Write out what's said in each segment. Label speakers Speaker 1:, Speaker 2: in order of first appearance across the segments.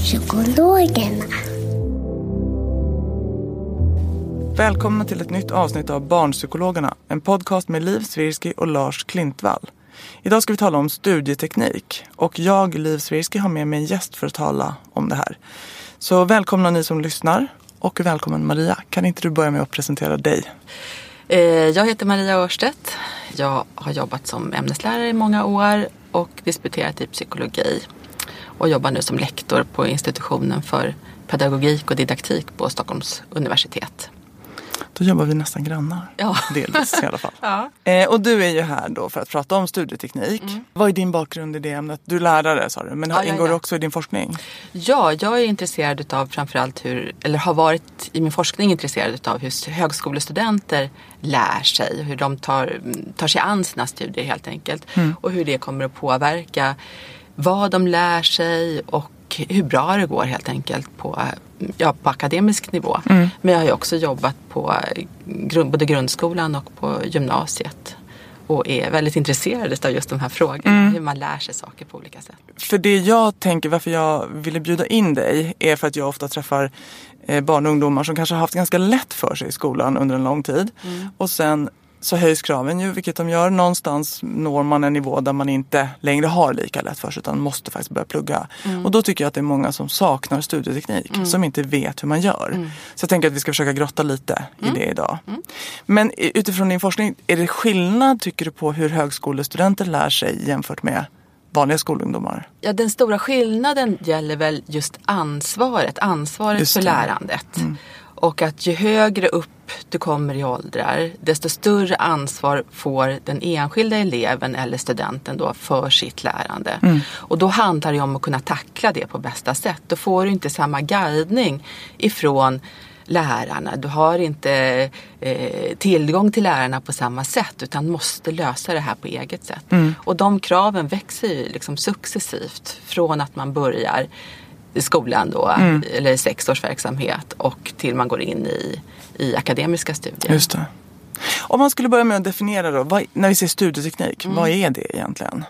Speaker 1: Barnpsykologerna.
Speaker 2: Välkomna till ett nytt avsnitt av Barnpsykologerna. En podcast med Liv Svirsky och Lars Klintvall. Idag ska vi tala om studieteknik. Och jag, Liv Svirsky, har med mig en gäst för att tala om det här. Så välkomna ni som lyssnar. Och välkommen Maria. Kan inte du börja med att presentera dig?
Speaker 3: Eh, Jag heter Maria Örstedt. Jag har jobbat som ämneslärare i många år och disputerat i psykologi. Och jobbar nu som lektor på institutionen för pedagogik och didaktik på Stockholms universitet.
Speaker 2: Då jobbar vi nästan grannar.
Speaker 3: Ja.
Speaker 2: Delvis i alla fall.
Speaker 3: Ja.
Speaker 2: Eh, och du är ju här då för att prata om studieteknik. Vad är din bakgrund i det ämnet? Du är lärare sa du, men
Speaker 3: Ja,
Speaker 2: ingår det
Speaker 3: lärare.
Speaker 2: också i din forskning?
Speaker 3: Ja, jag är intresserad av framförallt hur, eller har varit i min forskning intresserad av hur högskolestudenter lär sig. Hur de tar, tar sig an sina studier helt enkelt. Och hur det kommer att påverka vad de lär sig och hur bra det går helt enkelt på, ja, på akademisk nivå. Men jag har ju också jobbat på grund, både grundskolan och på gymnasiet. Och är väldigt intresserad av just de här frågorna. Hur man lär sig saker på olika sätt.
Speaker 2: För det jag tänker, varför jag ville bjuda in dig är för att jag ofta träffar eh, barn och ungdomar som kanske har haft ganska lätt för sig i skolan under en lång tid. Och sen så höjs kraven ju, vilket de gör. Någonstans når man en nivå där man inte längre har lika lätt för sig utan måste faktiskt börja plugga. Och då tycker jag att det är många som saknar studieteknik, som inte vet hur man gör. Så jag tänker att vi ska försöka grotta lite i det idag. Men i- utifrån din forskning, är det skillnad tycker du på hur högskolestudenter lär sig jämfört med vanliga skolungdomar?
Speaker 3: Ja, den stora skillnaden gäller väl just ansvaret, ansvaret
Speaker 2: Just
Speaker 3: för
Speaker 2: det.
Speaker 3: lärandet. Och att ju högre upp du kommer i åldrar, desto större ansvar får den enskilda eleven eller studenten då för sitt lärande. Och då handlar det om att kunna tackla det på bästa sätt. Då får du inte samma guidning ifrån lärarna. Du har inte eh, tillgång till lärarna på samma sätt utan måste lösa det här på eget sätt. Och de kraven växer ju liksom successivt från att man börjar i skolan då, eller sex års verksamhet och till man går in i, i akademiska studier.
Speaker 2: Just det. Om man skulle börja med att definiera då, vad, när vi säger studieteknik,
Speaker 3: Mm.
Speaker 2: vad är det egentligen?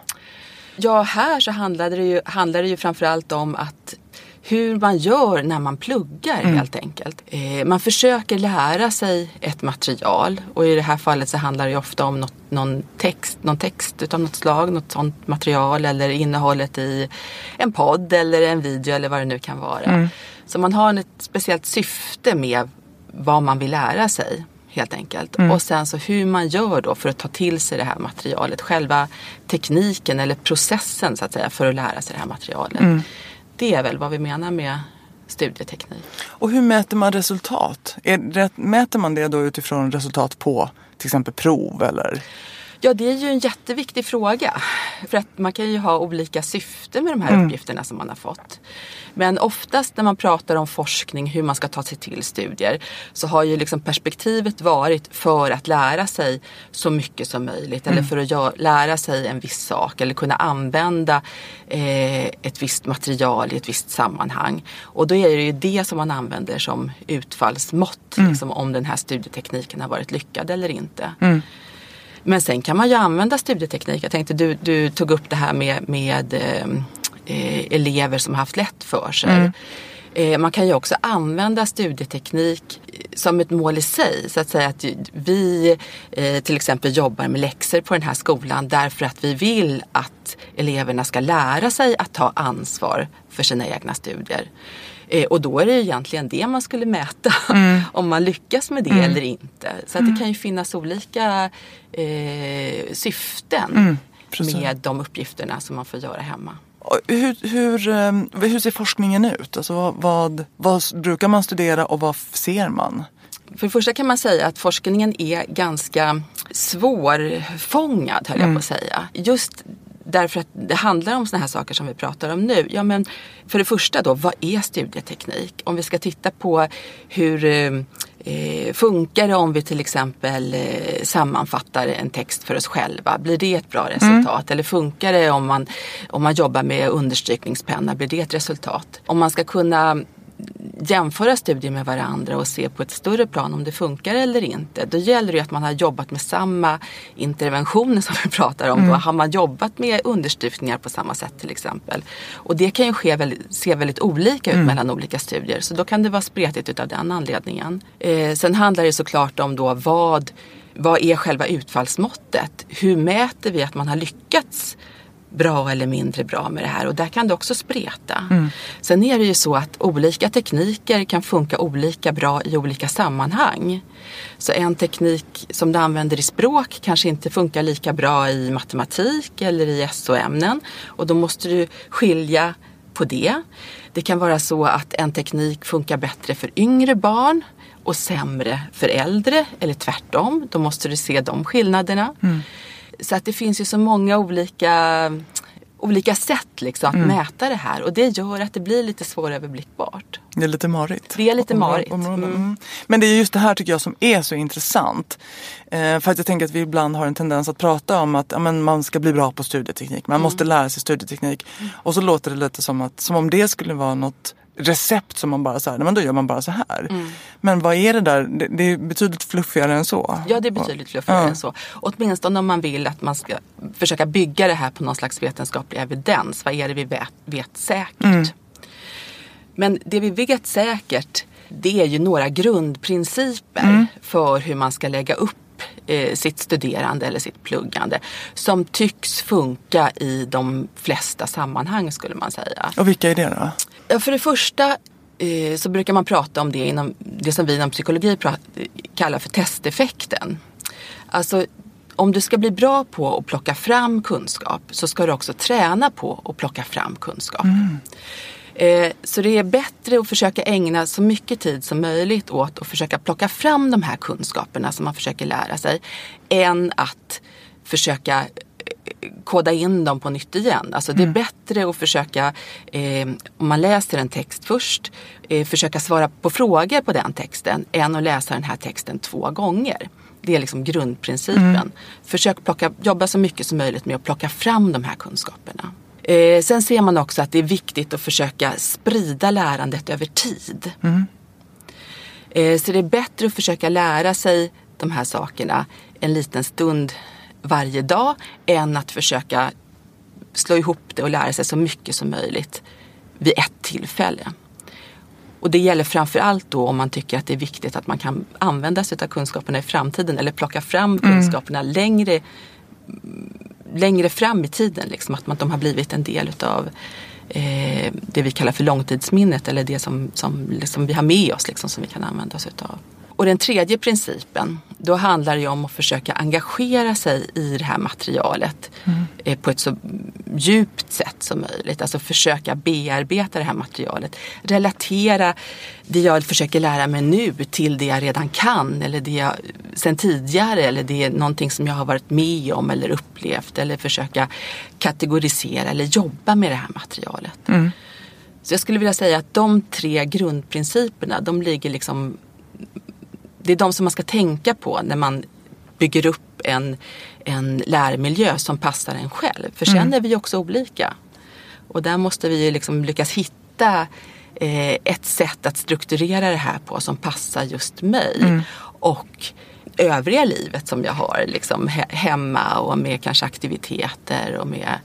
Speaker 3: Ja, här så handlar det ju, handlar det ju framförallt om att hur man gör när man pluggar helt enkelt. Eh, man försöker lära sig ett material och i det här fallet så handlar det ofta om något, någon, text, någon text utav något slag, något sånt material eller innehållet i en podd eller en video eller vad det nu kan vara. Så man har ett speciellt syfte med vad man vill lära sig helt enkelt. Och sen så hur man gör då för att ta till sig det här materialet. Själva tekniken eller processen så att säga för att lära sig det här materialet. Det är väl vad vi menar med studieteknik.
Speaker 2: Och hur mäter man resultat? Är, mäter man det då utifrån resultat på till exempel prov eller?
Speaker 3: Ja, det är ju en jätteviktig fråga. För att man kan ju ha olika syften med de här uppgifterna som man har fått. Men oftast när man pratar om forskning, hur man ska ta sig till studier, så har ju liksom perspektivet varit för att lära sig så mycket som möjligt. Eller för att lära sig en viss sak eller kunna använda eh, ett visst material i ett visst sammanhang. Och då är det ju det som man använder som utfallsmått. Liksom, om den här studietekniken har varit lyckad eller inte. Men sen kan man ju använda studieteknik. Jag tänkte du, du tog upp det här med, med eh, eh, elever som haft lätt för sig. Eh, man kan ju också använda studieteknik som ett mål i sig. Så att säga att vi eh, till exempel jobbar med läxor på den här skolan därför att vi vill att eleverna ska lära sig att ta ansvar för sina egna studier. Eh, och då är det egentligen det man skulle mäta, mm. om man lyckas med det mm. eller inte. Så att det kan ju finnas olika eh, syften mm, med de uppgifterna som man får göra hemma.
Speaker 2: Hur, hur, eh, hur ser forskningen ut? Alltså vad, vad, vad brukar man studera och vad ser man?
Speaker 3: För det första kan man säga att forskningen är ganska svårfångad, höll mm. jag på att säga. Just därför att det handlar om sådana här saker som vi pratar om nu. Ja, men för det första då, vad är studieteknik? Om vi ska titta på hur eh, funkar det om vi till exempel eh, sammanfattar en text för oss själva? Blir det ett bra resultat? Mm. Eller funkar det om man, om man jobbar med understrykningspenna? Blir det ett resultat? Om man ska kunna jämföra studier med varandra och se på ett större plan om det funkar eller inte. Då gäller det att man har jobbat med samma interventioner som vi pratar om. Mm. Då har man jobbat med understrykningar på samma sätt till exempel. Och det kan ju ske väldigt, se väldigt olika ut mm. mellan olika studier. Så då kan det vara spretigt utav den anledningen. Eh, sen handlar det såklart om då vad, vad är själva utfallsmåttet? Hur mäter vi att man har lyckats bra eller mindre bra med det här och där kan det också spreta. Mm. Sen är det ju så att olika tekniker kan funka olika bra i olika sammanhang. Så en teknik som du använder i språk kanske inte funkar lika bra i matematik eller i SO-ämnen och då måste du skilja på det. Det kan vara så att en teknik funkar bättre för yngre barn och sämre för äldre eller tvärtom. Då måste du se de skillnaderna. Mm. Så att det finns ju så många olika, olika sätt liksom att mm. mäta det här och det gör att det blir lite svåröverblickbart.
Speaker 2: Det är lite marigt.
Speaker 3: Det är lite marigt. Mm.
Speaker 2: Mm. Men det är just det här tycker jag som är så intressant. Eh, för att jag tänker att vi ibland har en tendens att prata om att ja, men man ska bli bra på studieteknik. Man mm. måste lära sig studieteknik. Mm. Och så låter det lite som, att, som om det skulle vara något recept som man bara så här, men då gör man bara så här. Mm. Men vad är det där? Det, det, är betydligt fluffigare än så.
Speaker 3: Ja, det är betydligt fluffigare ja. än så. Åtminstone om man vill att man ska försöka bygga det här på någon slags vetenskaplig evidens. Vad är det vi vet, vet säkert? Mm. Men det vi vet säkert det är ju några grundprinciper mm. för hur man ska lägga upp eh, sitt studerande eller sitt pluggande som tycks funka i de flesta sammanhang skulle man säga.
Speaker 2: Och vilka är det då?
Speaker 3: För det första eh, så brukar man prata om det inom det som vi inom psykologi kallar för testeffekten. Alltså om du ska bli bra på att plocka fram kunskap så ska du också träna på att plocka fram kunskap. Mm. Eh, så det är bättre att försöka ägna så mycket tid som möjligt åt att försöka plocka fram de här kunskaperna som man försöker lära sig än att försöka koda in dem på nytt igen. Alltså det är mm. bättre att försöka, eh, om man läser en text först, eh, försöka svara på frågor på den texten än att läsa den här texten två gånger. Det är liksom grundprincipen. Mm. Försök plocka, jobba så mycket som möjligt med att plocka fram de här kunskaperna. Eh, sen ser man också att det är viktigt att försöka sprida lärandet över tid. Mm. Eh, så det är bättre att försöka lära sig de här sakerna en liten stund varje dag än att försöka slå ihop det och lära sig så mycket som möjligt vid ett tillfälle. Och det gäller framför allt då om man tycker att det är viktigt att man kan använda sig av kunskaperna i framtiden eller plocka fram mm. kunskaperna mm. längre, längre fram i tiden. Liksom, att man, de har blivit en del utav eh, det vi kallar för långtidsminnet eller det som, som liksom vi har med oss liksom, som vi kan använda oss utav. Och den tredje principen, då handlar det om att försöka engagera sig i det här materialet mm. Eh, på ett så djupt sätt som möjligt. Alltså försöka bearbeta det här materialet. Relatera det jag försöker lära mig nu till det jag redan kan eller det jag sen tidigare eller det är någonting som jag har varit med om eller upplevt eller försöka kategorisera eller jobba med det här materialet. Mm. Så jag skulle vilja säga att de tre grundprinciperna de ligger liksom det är de som man ska tänka på när man bygger upp en, en lärmiljö som passar en själv. För sen mm. är vi också olika. Och där måste vi liksom lyckas hitta eh, ett sätt att strukturera det här på som passar just mig. Mm. Och övriga livet som jag har liksom he- hemma och med kanske aktiviteter och med,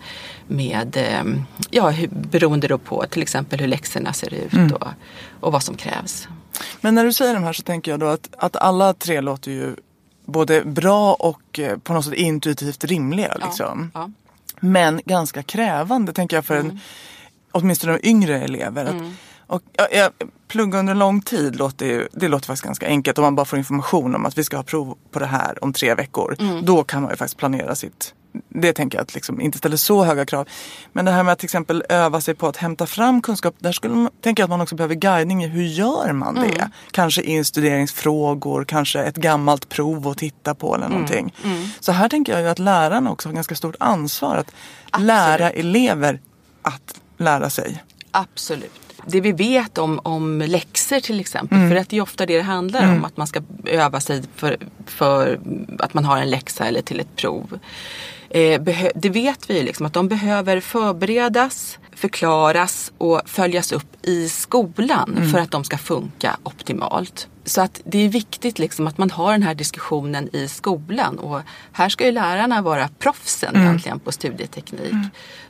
Speaker 3: med eh, ja, hur, beroende på till exempel hur läxorna ser ut och, och vad som krävs.
Speaker 2: Men när du säger de här så tänker jag då att, att alla tre låter ju både bra och eh, på något sätt intuitivt rimliga. Liksom.
Speaker 3: Ja.
Speaker 2: Men ganska krävande tänker jag för
Speaker 3: Mm.
Speaker 2: en, åtminstone yngre elever. Att, och, ja, ja, plugga under lång tid låter ju, det låter faktiskt ganska enkelt. Om man bara får information om att vi ska ha prov på det här om tre veckor.
Speaker 3: Mm.
Speaker 2: Då kan man ju faktiskt planera sitt det tänker jag att liksom inte ställer så höga krav. Men det här med att till exempel öva sig på att hämta fram kunskap. Där skulle man, tänker jag att man också behöver guidning i hur gör man det?
Speaker 3: Mm.
Speaker 2: Kanske instuderingsfrågor, kanske ett gammalt prov att titta på eller någonting.
Speaker 3: Mm.
Speaker 2: Så här tänker jag ju att lärarna också har ganska stort ansvar att lära elever att lära sig.
Speaker 3: Absolut. Det vi vet om, om läxor till exempel, för att det är ofta det det handlar om, att man ska öva sig för, för att man har en läxa eller till ett prov. Eh, det vet vi liksom att de behöver förberedas, förklaras och följas upp i skolan för att de ska funka optimalt. Så att det är viktigt liksom att man har den här diskussionen i skolan och här ska ju lärarna vara proffsen egentligen på studieteknik.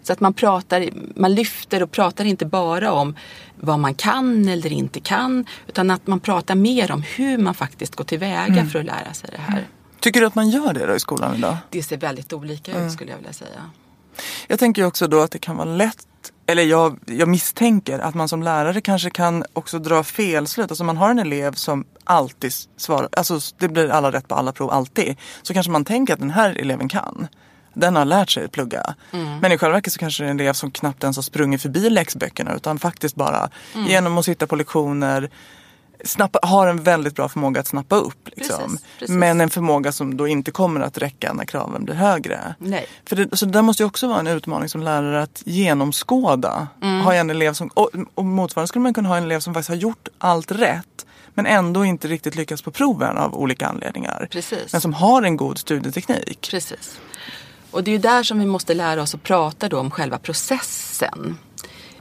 Speaker 3: Så att man pratar, man lyfter och pratar inte bara om vad man kan eller inte kan utan att man pratar mer om hur man faktiskt går tillväga för att lära sig det här.
Speaker 2: Tycker du att man gör det då i skolan idag?
Speaker 3: Det ser väldigt olika ut skulle jag vilja säga.
Speaker 2: Jag tänker också då att det kan vara lätt, eller jag, jag misstänker att man som lärare kanske kan också dra felslut. Alltså man har en elev som alltid svarar, alltså det blir alla rätt på alla prov alltid. Så kanske man tänker att den här eleven kan. Den har lärt sig att plugga. Men i själva verket så kanske det är en elev som knappt ens har sprungit förbi läxböckerna utan faktiskt bara genom att sitta på lektioner snappa, har en väldigt bra förmåga att snappa upp. Liksom.
Speaker 3: Precis, precis.
Speaker 2: Men en förmåga som då inte kommer att räcka när kraven blir högre.
Speaker 3: Nej.
Speaker 2: För det, så det där måste ju också vara en utmaning som lärare att genomskåda.
Speaker 3: Mm.
Speaker 2: Ha en elev som, och, och motsvarande skulle man kunna ha en elev som faktiskt har gjort allt rätt. Men ändå inte riktigt lyckats på proven av olika anledningar.
Speaker 3: Precis.
Speaker 2: Men som har en god studieteknik.
Speaker 3: Precis. Och det är ju där som vi måste lära oss att prata då om själva processen.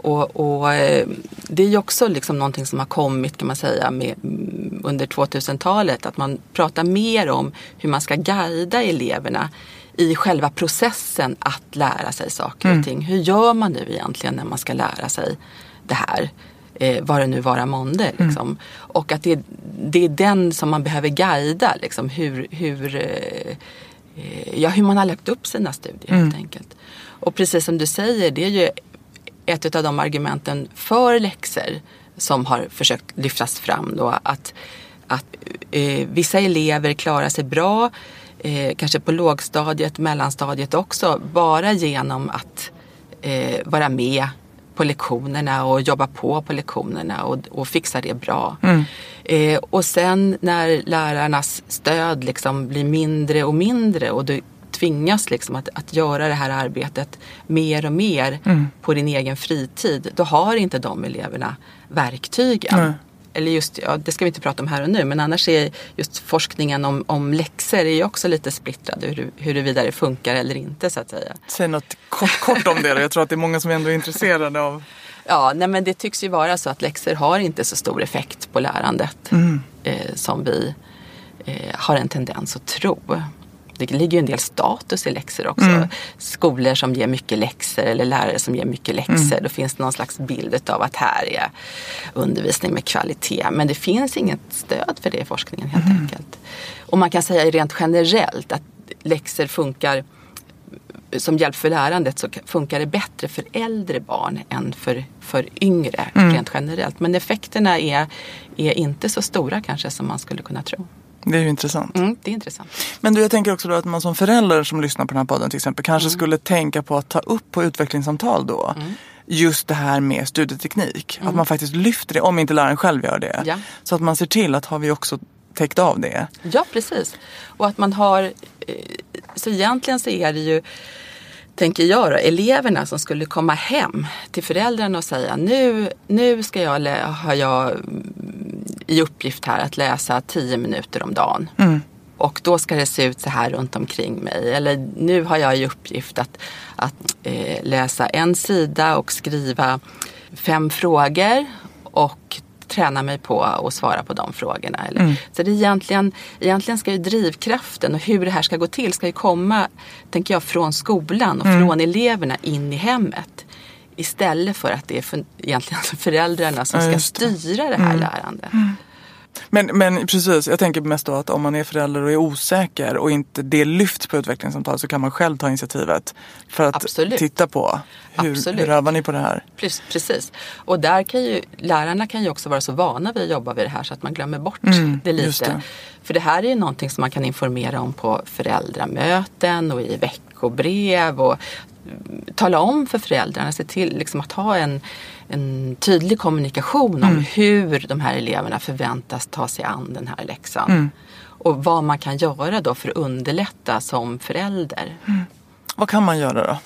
Speaker 3: Och, och eh, det är ju också liksom någonting som har kommit kan man säga med, mm, under 2000-talet. Att man pratar mer om hur man ska guida eleverna i själva processen att lära sig saker och ting. Hur gör man nu egentligen när man ska lära sig det här? Eh, vad det nu vara månde. Liksom. Och att det, det är den som man behöver guida. Liksom, hur, hur, eh, eh, ja, hur man har lagt upp sina studier helt enkelt. Och precis som du säger, det är ju ett av de argumenten för läxor som har försökt lyftas fram då att, att eh, vissa elever klarar sig bra, eh, kanske på lågstadiet, mellanstadiet också, bara genom att eh, vara med på lektionerna och jobba på på lektionerna och, och fixa det bra. Eh, och sen när lärarnas stöd liksom blir mindre och mindre och du tvingas liksom att, att göra det här arbetet mer och mer på din egen fritid, då har inte de eleverna verktygen.
Speaker 2: Nej.
Speaker 3: Eller just, ja, det ska vi inte prata om här och nu, men annars är just forskningen om, om läxor är ju också lite splittrad hur, huruvida det funkar eller inte så att säga.
Speaker 2: Säg något kort, kort om det då. Jag tror att det är många som ändå är intresserade av
Speaker 3: Ja, nej men det tycks ju vara så att läxor har inte så stor effekt på lärandet eh, som vi eh, har en tendens att tro. Det ligger ju en del status i läxor också. Skolor som ger mycket läxor eller lärare som ger mycket läxor. Då finns det någon slags bild av att här är undervisning med kvalitet. Men det finns inget stöd för det i forskningen helt enkelt. Och man kan säga rent generellt att läxor funkar som hjälp för lärandet så funkar det bättre för äldre barn än för, för yngre rent generellt. Men effekterna är, är inte så stora kanske som man skulle kunna tro.
Speaker 2: Det är ju intressant.
Speaker 3: Mm, det är intressant.
Speaker 2: Men du, jag tänker också då att man som förälder som lyssnar på den här podden till exempel kanske
Speaker 3: Mm.
Speaker 2: skulle tänka på att ta upp på utvecklingssamtal då. Just det här med studieteknik. Att man faktiskt lyfter det, om inte läraren själv gör det.
Speaker 3: Mm. Ja.
Speaker 2: Så att man ser till att har vi också täckt av det.
Speaker 3: Ja, precis. Och att man har... eh, Så egentligen så är det ju, tänker jag då, eleverna som skulle komma hem till föräldrarna och säga nu, nu ska jag, har jag mm, i uppgift här att läsa 10 minuter om dagen. Och då ska det se ut så här runt omkring mig. Eller nu har jag i uppgift att, att eh, läsa en sida och skriva fem frågor och träna mig på att svara på de frågorna. Eller, Så det är egentligen, egentligen ska ju drivkraften och hur det här ska gå till ska ju komma, tänker jag, från skolan och från eleverna in i hemmet. Istället för att det är för, egentligen föräldrarna som ska styra det här lärandet.
Speaker 2: Men, men precis, jag tänker mest då att om man är förälder och är osäker och inte det lyfts på utvecklingssamtal så kan man själv ta initiativet för att
Speaker 3: Absolut.
Speaker 2: titta på hur,
Speaker 3: Absolut.
Speaker 2: hur övar ni på det här?
Speaker 3: Precis-. Och där kan ju lärarna kan ju också vara så vana vid att jobba vid det här så att man glömmer bort det lite.
Speaker 2: det.
Speaker 3: För det här är ju någonting som man kan informera om på föräldramöten och i veckobrev och mm, tala om för föräldrarna, se till liksom att ha en, en tydlig kommunikation om hur de här eleverna förväntas ta sig an den här läxan. Och vad man kan göra då för att underlätta som förälder.
Speaker 2: Vad kan man göra då?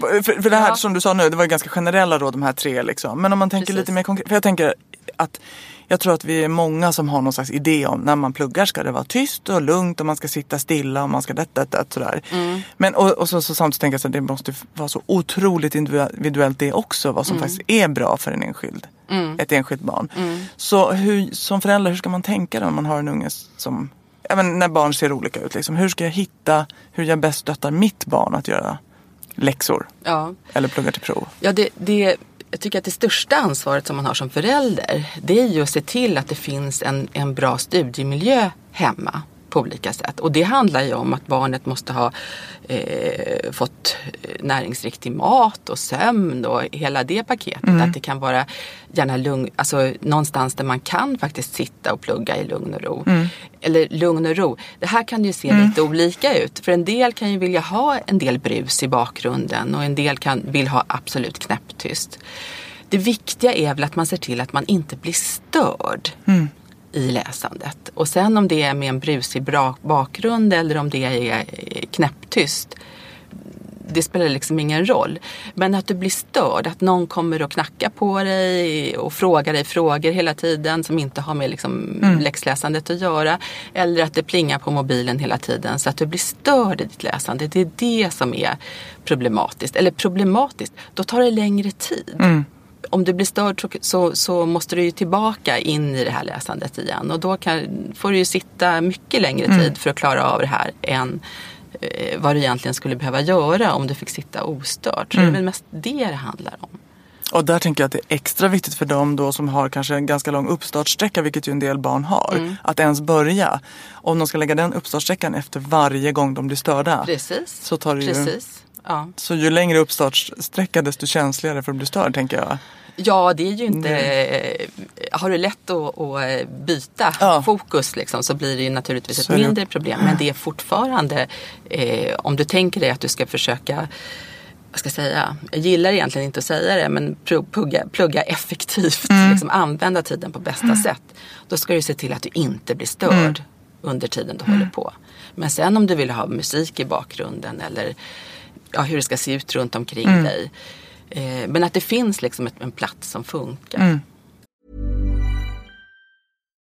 Speaker 2: För, för det här
Speaker 3: Ja.
Speaker 2: som du sa nu, det var ganska generella råd de här tre liksom. Men om man tänker
Speaker 3: Precis.
Speaker 2: lite mer konkret. För jag tänker att jag tror att vi är många som har någon slags idé om när man pluggar ska det vara tyst och lugnt och man ska sitta stilla och man ska detta, detta, sådär.
Speaker 3: Mm.
Speaker 2: Men och, och så, så samtidigt tänker jag att det måste vara så otroligt individuellt det också. Vad som
Speaker 3: Mm.
Speaker 2: faktiskt är bra för en enskild, ett enskilt barn. Så hur, som förälder, hur ska man tänka då när man har en unge som men när barn ser olika ut. Liksom. Hur ska jag hitta hur jag bäst stöttar mitt barn att göra läxor
Speaker 3: Ja.
Speaker 2: eller plugga till prov?
Speaker 3: Ja, det, det, jag tycker att det största ansvaret som man har som förälder det är ju att se till att det finns en, en bra studiemiljö hemma på olika sätt. Och det handlar ju om att barnet måste ha eh, fått näringsriktig mat och sömn och hela det paketet. Att det kan vara gärna lugn, alltså någonstans där man kan faktiskt sitta och plugga i lugn och ro. Eller lugn och ro. Det här kan ju se lite olika ut. För en del kan ju vilja ha en del brus i bakgrunden och en del kan, vill ha absolut knäpptyst. Det viktiga är väl att man ser till att man inte blir störd i läsandet. Och sen om det är med en brusig bra bakgrund eller om det är eh, knäpptyst. Det spelar liksom ingen roll. Men att du blir störd, att någon kommer och knackar på dig och frågar dig frågor hela tiden som inte har med liksom läxläsandet att göra. Eller att det plingar på mobilen hela tiden så att du blir störd i ditt läsande. Det är det som är problematiskt. Eller problematiskt, då tar det längre tid om du blir störd så, så, så måste du ju tillbaka in i det här läsandet igen. Och då kan, får du ju sitta mycket längre tid för att klara av det här än eh, vad du egentligen skulle behöva göra om du fick sitta ostört. Så det är väl mest det det handlar om.
Speaker 2: Och där tänker jag att det är extra viktigt för dem då som har kanske en ganska lång uppstartsträcka, vilket ju en del barn har,
Speaker 3: Mm.
Speaker 2: att ens börja. Om de ska lägga den uppstartsträckan efter varje gång de blir störda.
Speaker 3: Precis.
Speaker 2: Så tar det ju-
Speaker 3: Precis. Ja.
Speaker 2: Så ju längre uppstartsträcka desto känsligare för att bli störd tänker jag.
Speaker 3: Ja, det är ju inte... eh, Har du lätt att, att byta
Speaker 2: Ja.
Speaker 3: fokus liksom, så blir det ju naturligtvis
Speaker 2: Så
Speaker 3: ett
Speaker 2: det.
Speaker 3: mindre problem. Men det är fortfarande, eh, om du tänker dig att du ska försöka vad ska jag säga, jag gillar egentligen inte att säga det, men pl- plugga, plugga effektivt, liksom använda tiden på bästa sätt. Då ska du se till att du inte blir störd under tiden du håller på. Men sen om du vill ha musik i bakgrunden eller ja, hur det ska se ut runt omkring dig. Eh, men att det finns liksom ett, en plats som funkar. Mm.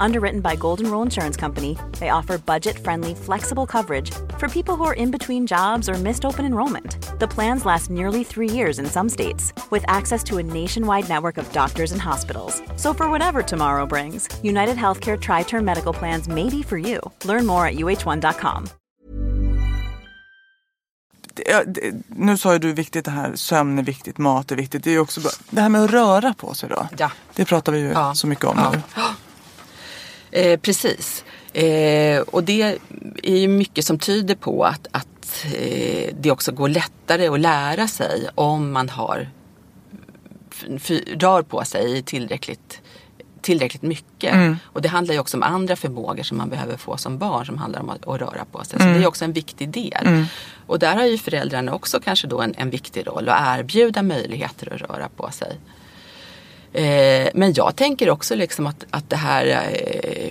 Speaker 4: Underwritten by Golden Rule Insurance Company, they offer budget-friendly, flexible coverage for people who are in between jobs or missed open enrollment. The plans last nearly three years in some states, with access to a nationwide network of doctors and hospitals. So for whatever tomorrow brings, United Healthcare Tri-Term Medical Plans may be for you. Learn more at uh1.com.
Speaker 2: Det, det, nu sa ju du viktigt det här, sömn är viktigt, mat är viktigt. Det är ju också bra. Det här med att röra på sig då.
Speaker 3: Ja.
Speaker 2: Det pratar vi ju
Speaker 3: Ja.
Speaker 2: så mycket om
Speaker 3: Ja.
Speaker 2: nu.
Speaker 3: Eh, precis. Eh, och det är ju mycket som tyder på att, att eh, det också går lättare att lära sig om man har rör på sig tillräckligt, tillräckligt mycket. Och det handlar ju också om andra förmågor som man behöver få som barn som handlar om att, att röra på sig. Så det är också en viktig del. Och där har ju föräldrarna också kanske då en, en viktig roll att erbjuda möjligheter att röra på sig. Eh, men jag tänker också liksom att, att det här eh,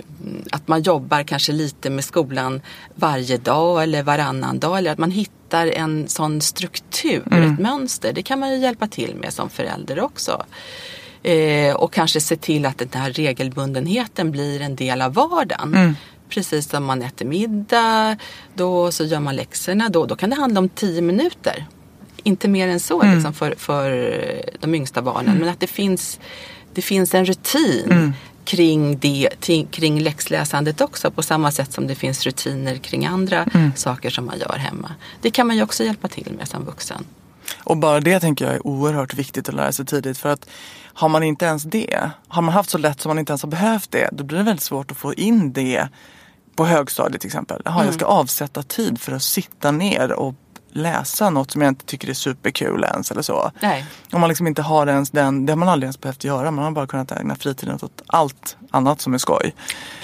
Speaker 3: att man jobbar kanske lite med skolan varje dag eller varannan dag eller att man hittar en sån struktur, ett mönster. Det kan man ju hjälpa till med som förälder också. Eh, och kanske se till att den här regelbundenheten blir en del av vardagen. Precis som man äter middag, då så gör man läxorna. Då, då kan det handla om tio minuter. Inte mer än så liksom, för, för de yngsta barnen. Men att det finns, det finns en rutin kring, det, kring läxläsandet också. På samma sätt som det finns rutiner kring andra saker som man gör hemma. Det kan man ju också hjälpa till med som vuxen.
Speaker 2: Och bara det tänker jag är oerhört viktigt att lära sig tidigt. För att har man inte ens det, har man haft så lätt som man inte ens har behövt det, då blir det väldigt svårt att få in det på högstadiet till exempel. Jaha, jag ska avsätta tid för att sitta ner och läsa något som jag inte tycker är superkul ens eller så.
Speaker 3: Nej.
Speaker 2: Om man liksom inte har ens den, det har man aldrig ens behövt göra. Man har bara kunnat ägna fritiden åt allt annat som är skoj.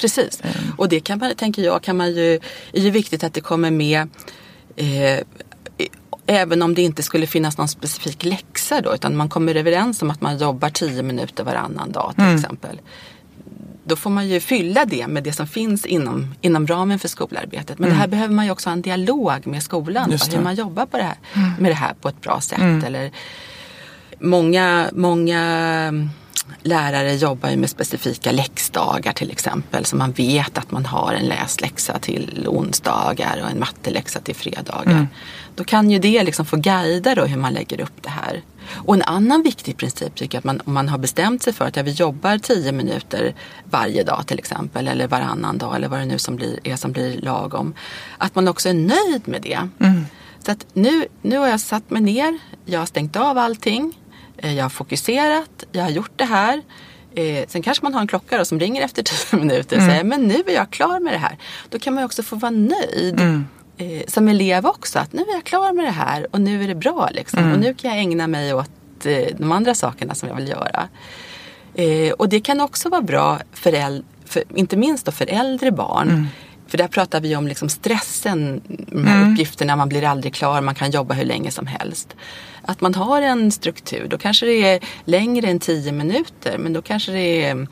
Speaker 3: Precis. Och det kan man, tänker jag, kan man ju, är ju viktigt att det kommer med eh, Även om det inte skulle finnas någon specifik läxa då utan man kommer överens om att man jobbar tio minuter varannan dag till exempel. Då får man ju fylla det med det som finns inom, inom ramen för skolarbetet. Men det här behöver man ju också ha en dialog med skolan. Hur man jobbar på det här, med det här på ett bra sätt. Eller, många, många mm, lärare jobbar ju med specifika läxdagar till exempel. Så man vet att man har en läsläxa till onsdagar och en matteläxa till fredagar. Då kan ju det liksom få guida då hur man lägger upp det här. Och en annan viktig princip tycker jag att man, om man har bestämt sig för att ja, vi jobbar tio minuter varje dag till exempel eller varannan dag eller vad det nu som blir, är som blir lagom. Att man också är nöjd med det. Så att nu, nu har jag satt mig ner, jag har stängt av allting, jag har fokuserat, jag har gjort det här. Eh, sen kanske man har en klocka då som ringer efter tio minuter och säger men nu är jag klar med det här. Då kan man ju också få vara nöjd. Eh, som elev också, att nu är jag klar med det här och nu är det bra liksom. Och nu kan jag ägna mig åt eh, de andra sakerna som jag vill göra. Eh, och det kan också vara bra för, för inte minst då för äldre barn. För där pratar vi om liksom stressen, de här uppgifterna, man blir aldrig klar, man kan jobba hur länge som helst. Att man har en struktur, då kanske det är längre än tio minuter men då kanske det är mm,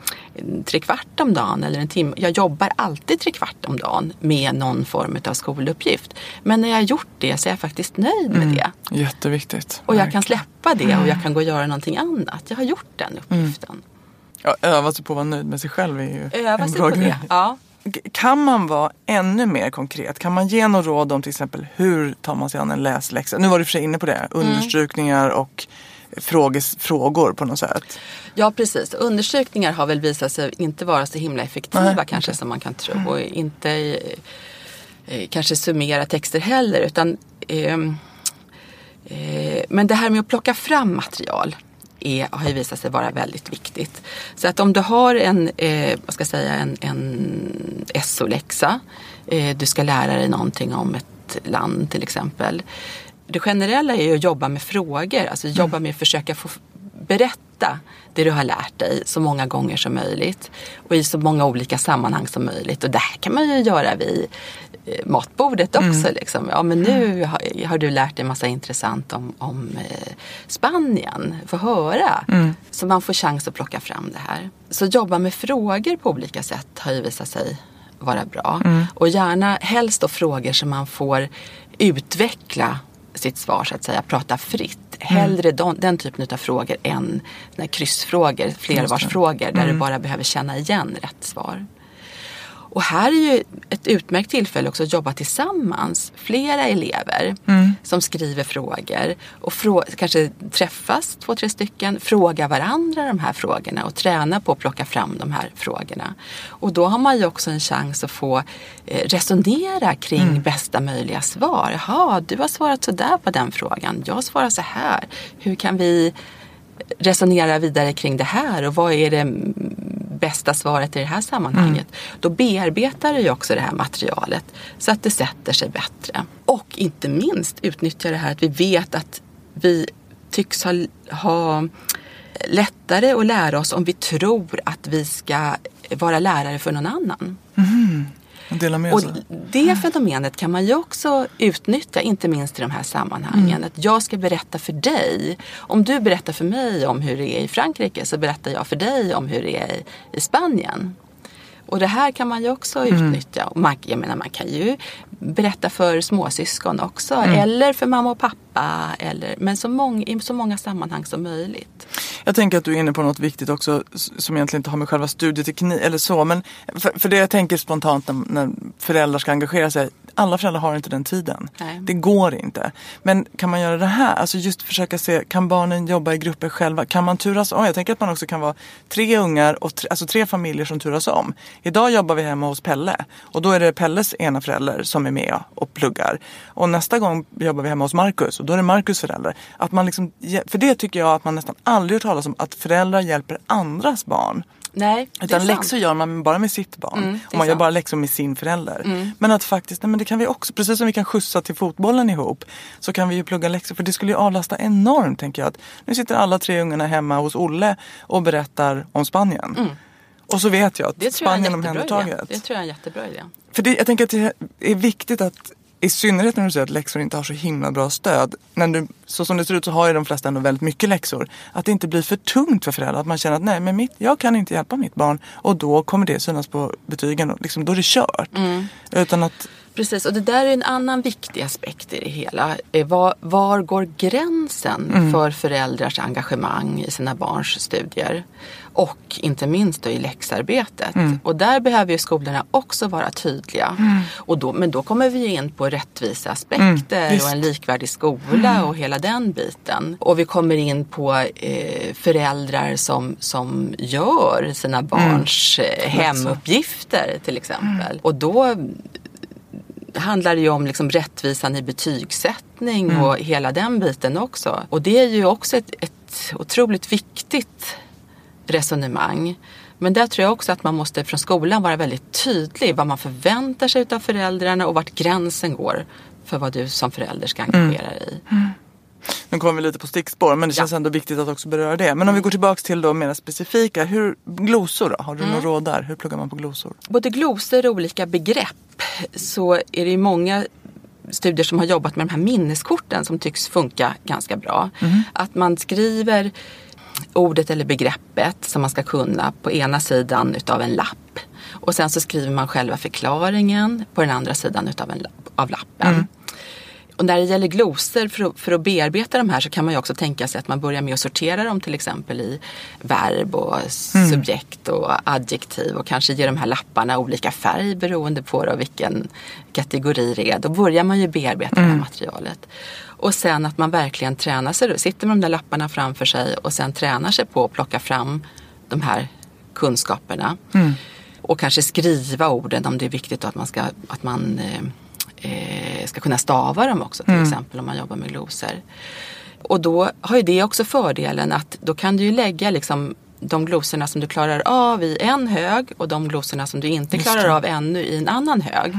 Speaker 3: tre kvart om dagen eller en timme. Jag jobbar alltid tre kvart om dagen med någon form av skoluppgift. Men när jag har gjort det så är jag faktiskt nöjd med det.
Speaker 2: Jätteviktigt.
Speaker 3: Och jag kan släppa det och jag kan gå och göra någonting annat. Jag har gjort den uppgiften.
Speaker 2: Ja, öva sig på att vara nöjd med sig själv är ju
Speaker 3: Öva
Speaker 2: en
Speaker 3: sig
Speaker 2: bra
Speaker 3: på
Speaker 2: grej.
Speaker 3: det. Ja.
Speaker 2: Kan man vara ännu mer konkret? Kan man ge något råd om till exempel hur tar man sig an en läsläxa? Nu var du för sig inne på det. Understrykningar och fråges, frågor på något sätt.
Speaker 3: ja, precis. Undersökningar har väl visat sig inte vara så himla effektiva
Speaker 2: Nej,
Speaker 3: kanske som man kan tro. Och inte eh, eh, kanske summera texter heller. Utan, ehm, eh, men det här med att plocka fram material är, har ju visat sig vara väldigt viktigt. Så att om du har en, eh, vad ska jag säga, en, en SO-läxa, eh, du ska lära dig någonting om ett land till exempel. Det generella är ju att jobba med frågor, alltså jobba med att försöka få berätta det du har lärt dig så många gånger som möjligt och i så många olika sammanhang som möjligt. Och det här kan man ju göra vid matbordet också. Liksom. Ja, men nu har, har du lärt dig massa intressant om, om eh, Spanien. Få höra. Så man får chans att plocka fram det här. Så jobba med frågor på olika sätt har ju visat sig vara bra. Och gärna helst då frågor som man får utveckla sitt svar så att säga, prata fritt. Hellre den, den typen av frågor än kryssfrågor, flervarsfrågor där du bara behöver känna igen rätt svar. Och här är ju ett utmärkt tillfälle också att jobba tillsammans. Flera elever som skriver frågor och frå kanske träffas två, tre stycken, fråga varandra de här frågorna och träna på att plocka fram de här frågorna. Och då har man ju också en chans att få eh, resonera kring bästa möjliga svar. Jaha, du har svarat sådär på den frågan. Jag svarar så här. Hur kan vi resonera vidare kring det här och vad är det bästa svaret i det här sammanhanget. Då bearbetar du ju också det här materialet så att det sätter sig bättre. Och inte minst utnyttja det här att vi vet att vi tycks ha, ha lättare att lära oss om vi tror att vi ska vara lärare för någon annan.
Speaker 2: Med
Speaker 3: Och det fenomenet kan man ju också utnyttja, inte minst i de här sammanhangen. Att jag ska berätta för dig. Om du berättar för mig om hur det är i Frankrike så berättar jag för dig om hur det är i Spanien. Och det här kan man ju också utnyttja. Och man, jag menar, man kan ju berätta för småsyskon också. Eller för mamma och pappa. Eller, men så många, i så många sammanhang som möjligt.
Speaker 2: Jag tänker att du är inne på något viktigt också som egentligen inte har med själva studieteknik eller så. Men för, för det jag tänker spontant när, när föräldrar ska engagera sig. Alla föräldrar har inte den tiden.
Speaker 3: Nej.
Speaker 2: Det går inte. Men kan man göra det här? Alltså just försöka se, kan barnen jobba i grupper själva? Kan man turas om? Jag tänker att man också kan vara tre ungar och tre, alltså tre familjer som turas om. Idag jobbar vi hemma hos Pelle och då är det Pelles ena förälder som är med och pluggar. Och nästa gång jobbar vi hemma hos Markus och då är det Markus förälder. Att man liksom, för det tycker jag att man nästan aldrig hört talas om att föräldrar hjälper andras barn.
Speaker 3: Nej,
Speaker 2: Utan
Speaker 3: sant.
Speaker 2: läxor gör man bara med sitt barn.
Speaker 3: Mm,
Speaker 2: och man gör
Speaker 3: sant.
Speaker 2: bara läxor med sin förälder. Men att faktiskt, nej men det kan vi också, precis som vi kan skjutsa till fotbollen ihop. Så kan vi ju plugga läxor. För det skulle ju avlasta enormt tänker jag. Att nu sitter alla tre ungarna hemma hos Olle och berättar om Spanien. Och så vet jag att
Speaker 3: Mm. Det
Speaker 2: Spanien omhändertaget.
Speaker 3: Det tror jag är en jättebra idé.
Speaker 2: För det, jag tänker att det är viktigt att i synnerhet när du säger att läxor inte har så himla bra stöd. När du, så som det ser ut så har ju de flesta ändå väldigt mycket läxor. Att det inte blir för tungt för föräldrar. Att man känner att nej men mitt, jag kan inte hjälpa mitt barn. Och då kommer det synas på betygen. Och liksom, då är det kört. Utan att,
Speaker 3: Precis, och det där är en annan viktig aspekt i det hela. Eh, Var, var går gränsen för föräldrars engagemang i sina barns studier? Och inte minst då i läxarbetet. Och där behöver ju skolorna också vara tydliga. Och då, men då kommer vi in på rättvisa aspekter
Speaker 2: visst.
Speaker 3: och en likvärdig skola och hela den biten. Och vi kommer in på eh, föräldrar som, som gör sina barns eh, hemuppgifter till exempel. Och då handlar det ju om liksom rättvisan i betygssättning och hela den biten också. Och det är ju också ett, ett otroligt viktigt resonemang. Men där tror jag också att man måste från skolan vara väldigt tydlig vad man förväntar sig av föräldrarna och vart gränsen går för vad du som förälder ska engagera dig i.
Speaker 2: nu kommer vi lite på stickspår men det känns ändå viktigt att också beröra det. Men om vi går tillbaks till då mer specifika. Hur, glosor då? Har du några råd där? Hur pluggar man på glosor?
Speaker 3: både glosor och olika begrepp så är det ju många studier som har jobbat med de här minneskorten som tycks funka ganska bra. Att man skriver ordet eller begreppet som man ska kunna på ena sidan utav en lapp. Och sen så skriver man själva förklaringen på den andra sidan utav en lapp, av lappen. Mm. Och när det gäller glosor, för att, för att bearbeta de här så kan man ju också tänka sig att man börjar med att sortera dem till exempel i verb och subjekt och adjektiv och kanske ge de här lapparna olika färg beroende på då vilken kategori det är. Då börjar man ju bearbeta det här materialet. Och sen att man verkligen tränar sig, sitter med de där lapparna framför sig och sen tränar sig på att plocka fram de här kunskaperna. Och kanske skriva orden om det är viktigt att man ska, att man eh, eh, ska kunna stava dem också till exempel om man jobbar med glosor. Och då har ju det också fördelen att då kan du ju lägga liksom de glosorna som du klarar av i en hög och de glosorna som du inte klarar av ännu i en annan hög.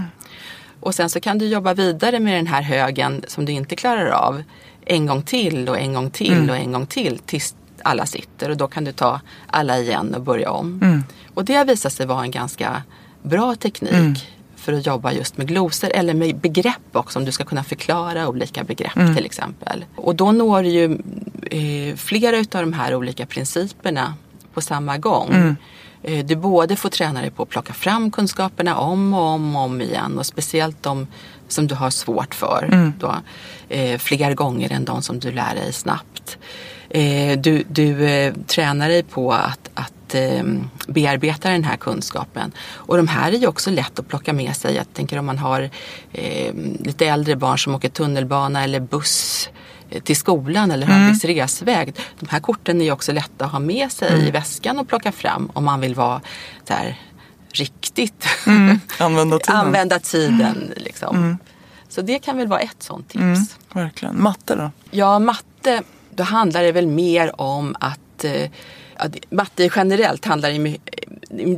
Speaker 3: Och sen så kan du jobba vidare med den här högen som du inte klarar av en gång till och en gång till och en gång till tills alla sitter. Och då kan du ta alla igen och börja om. Och det har visat sig vara en ganska bra teknik för att jobba just med glosor eller med begrepp också om du ska kunna förklara olika begrepp till exempel. Och då når du ju eh, flera utav de här olika principerna på samma gång. Eh, Du både får träna dig på att plocka fram kunskaperna om och om och om igen och speciellt de som du har svårt för. Då, eh, fler gånger än de som du lär dig snabbt. Eh, du du eh, tränar dig på att, att att eh, bearbeta den här kunskapen. Och de här är ju också lätt att plocka med sig. Jag tänker om man har eh, lite äldre barn som åker tunnelbana eller buss eh, till skolan eller har en viss resväg. De här korten är ju också lätta att ha med sig i väskan och plocka fram om man vill vara så här, riktigt
Speaker 2: Använda tiden.
Speaker 3: använda tiden. Liksom. Så det kan väl vara ett sånt tips.
Speaker 2: Mm, verkligen. Matte då?
Speaker 3: Ja, matte, då handlar det väl mer om att eh, det- matte generellt handlar ju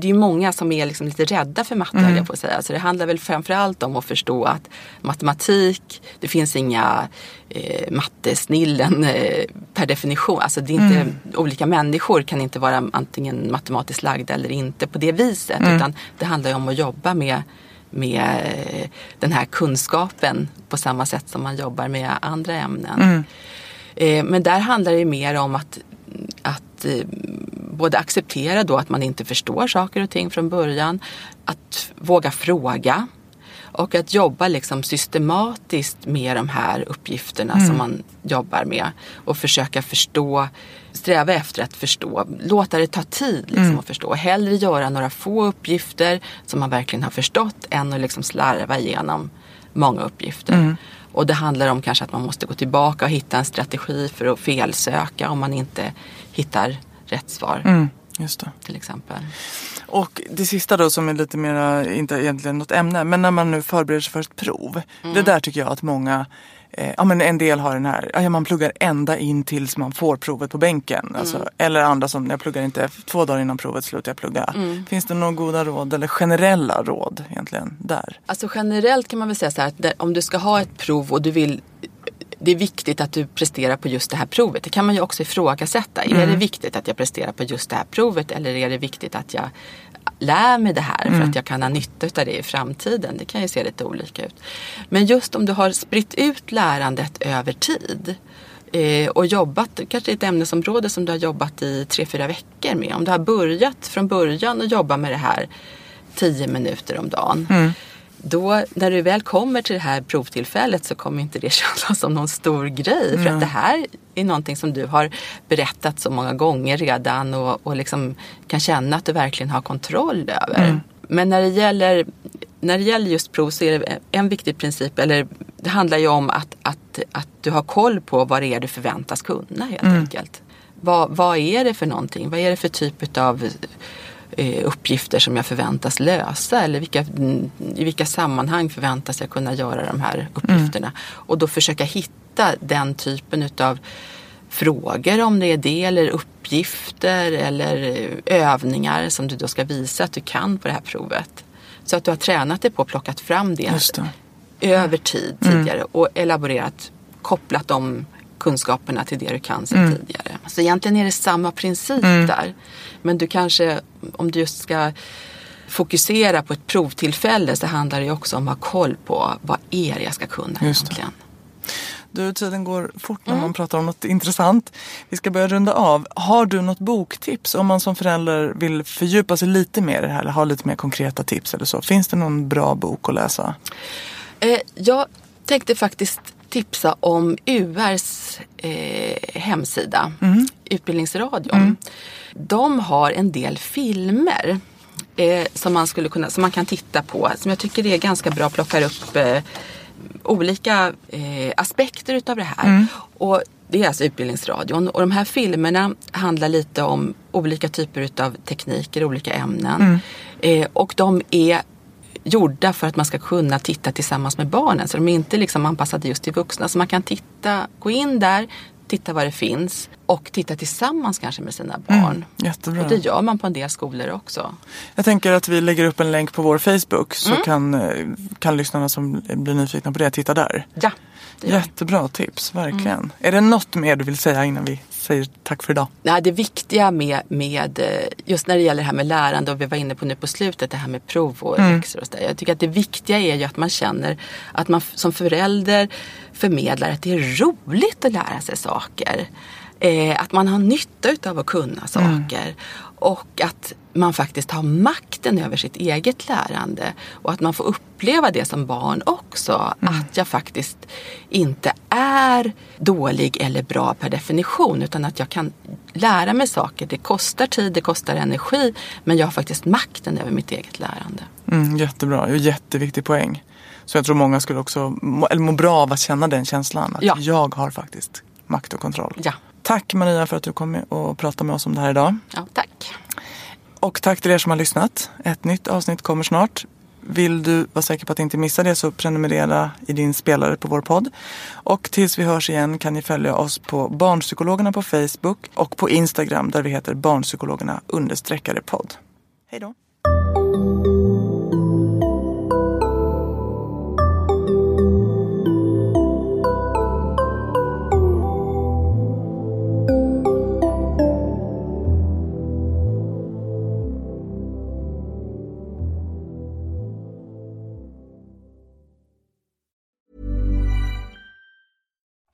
Speaker 3: det är många som är liksom lite rädda för matte höll jag på att säga. Så det handlar väl framförallt om att förstå att matematik, det finns inga eh, mattesnillen eh, per definition. Alltså det är inte, olika människor kan inte vara antingen matematiskt lagda eller inte på det viset. Utan det handlar ju om att jobba med med den här kunskapen på samma sätt som man jobbar med andra ämnen. Eh, Men där handlar det mer om att, att eh, både acceptera då att man inte förstår saker och ting från början, att våga fråga och att jobba liksom systematiskt med de här uppgifterna som man jobbar med och försöka förstå, sträva efter att förstå, låta det ta tid liksom att förstå. Hellre göra några få uppgifter som man verkligen har förstått än att liksom slarva igenom många uppgifter. Och det handlar om kanske att man måste gå tillbaka och hitta en strategi för att felsöka om man inte hittar rätt svar
Speaker 2: Mm, just det.
Speaker 3: till exempel.
Speaker 2: Och det sista då som är lite mera, inte egentligen något ämne, men när man nu förbereder sig för ett prov. Det där tycker jag att många, ja men en del har den här, ja, man pluggar ända in tills man får provet på bänken. Alltså, Eller andra som, jag pluggar inte, två dagar innan provet slutar jag plugga. Finns det några goda råd eller generella råd egentligen där?
Speaker 3: Alltså generellt kan man väl säga så här att om du ska ha ett prov och du vill det är viktigt att du presterar på just det här provet. Det kan man ju också ifrågasätta. Är det viktigt att jag presterar på just det här provet eller är det viktigt att jag lär mig det här för att jag kan ha nytta av det i framtiden? Det kan ju se lite olika ut. Men just om du har spritt ut lärandet över tid eh, och jobbat, kanske i ett ämnesområde som du har jobbat i tre, fyra veckor med. Om du har börjat från början att jobba med det här tio minuter om dagen. Då när du väl kommer till det här provtillfället så kommer inte det kännas som någon stor grej. För att det här är någonting som du har berättat så många gånger redan och, och liksom kan känna att du verkligen har kontroll över. Men när det, gäller, när det gäller just prov så är det en viktig princip, eller det handlar ju om att, att, att du har koll på vad det är du förväntas kunna helt enkelt. Vad, vad är det för någonting? Vad är det för typ av uppgifter som jag förväntas lösa eller vilka, mm, i vilka sammanhang förväntas jag kunna göra de här uppgifterna. Och då försöka hitta den typen utav frågor om det är det eller uppgifter eller eh, övningar som du då ska visa att du kan på det här provet. Så att du har tränat dig på och plockat fram det,
Speaker 2: det.
Speaker 3: över tid tidigare och elaborerat, kopplat de kunskaperna till det du kan sedan tidigare. Så egentligen är det samma princip där. Men du kanske, om du just ska fokusera på ett provtillfälle så handlar det också om att ha koll på vad är det jag ska kunna
Speaker 2: Just det.
Speaker 3: egentligen.
Speaker 2: Du, tiden går fort när man pratar om något intressant. Vi ska börja runda av. Har du något boktips om man som förälder vill fördjupa sig lite mer i det här eller ha lite mer konkreta tips eller så? Finns det någon bra bok att läsa?
Speaker 3: Eh, jag tänkte faktiskt tipsa om URs eh, hemsida, Utbildningsradion. De har en del filmer eh, som, man skulle kunna, som man kan titta på som jag tycker är ganska bra, plockar upp eh, olika eh, aspekter utav det här. Och det är alltså Utbildningsradion och de här filmerna handlar lite om olika typer utav tekniker, olika ämnen. Eh, och de är gjorda för att man ska kunna titta tillsammans med barnen. Så de är inte liksom anpassade just till vuxna. Så man kan titta, gå in där, titta vad det finns och titta tillsammans kanske med sina barn.
Speaker 2: Jättebra.
Speaker 3: Och det gör man på en del skolor också.
Speaker 2: Jag tänker att vi lägger upp en länk på vår Facebook så kan, eh, kan lyssnarna som blir nyfikna på det titta där.
Speaker 3: Ja, det.
Speaker 2: Jättebra tips, verkligen. Är det något mer du vill säga innan vi säger tack för idag?
Speaker 3: Nej, det viktiga med, med, eh, just när det gäller det här med lärande och vi var inne på nu på slutet det här med prov och läxor och så där. Jag tycker att det viktiga är ju att man känner att man som förälder förmedlar att det är roligt att lära sig saker. Eh, att man har nytta av att kunna saker. Och att man faktiskt har makten över sitt eget lärande. Och att man får uppleva det som barn också. Att jag faktiskt inte är dålig eller bra per definition. Utan att jag kan lära mig saker. Det kostar tid, det kostar energi. Men jag har faktiskt makten över mitt eget lärande.
Speaker 2: Mm, jättebra, jätteviktig poäng. Så jag tror många skulle också må, eller må bra av att känna den känslan. Att
Speaker 3: Ja.
Speaker 2: jag har faktiskt makt och kontroll.
Speaker 3: Ja,
Speaker 2: Tack Maria för att du kom och pratade med oss om det här idag.
Speaker 3: ja tack.
Speaker 2: Och tack till er som har lyssnat. Ett nytt avsnitt kommer snart. Vill du vara säker på att inte missa det så prenumerera i din spelare på vår podd. Och tills vi hörs igen kan ni följa oss på Barnpsykologerna på Facebook och på Instagram där vi heter Barnpsykologerna understreckare podd. Hej då!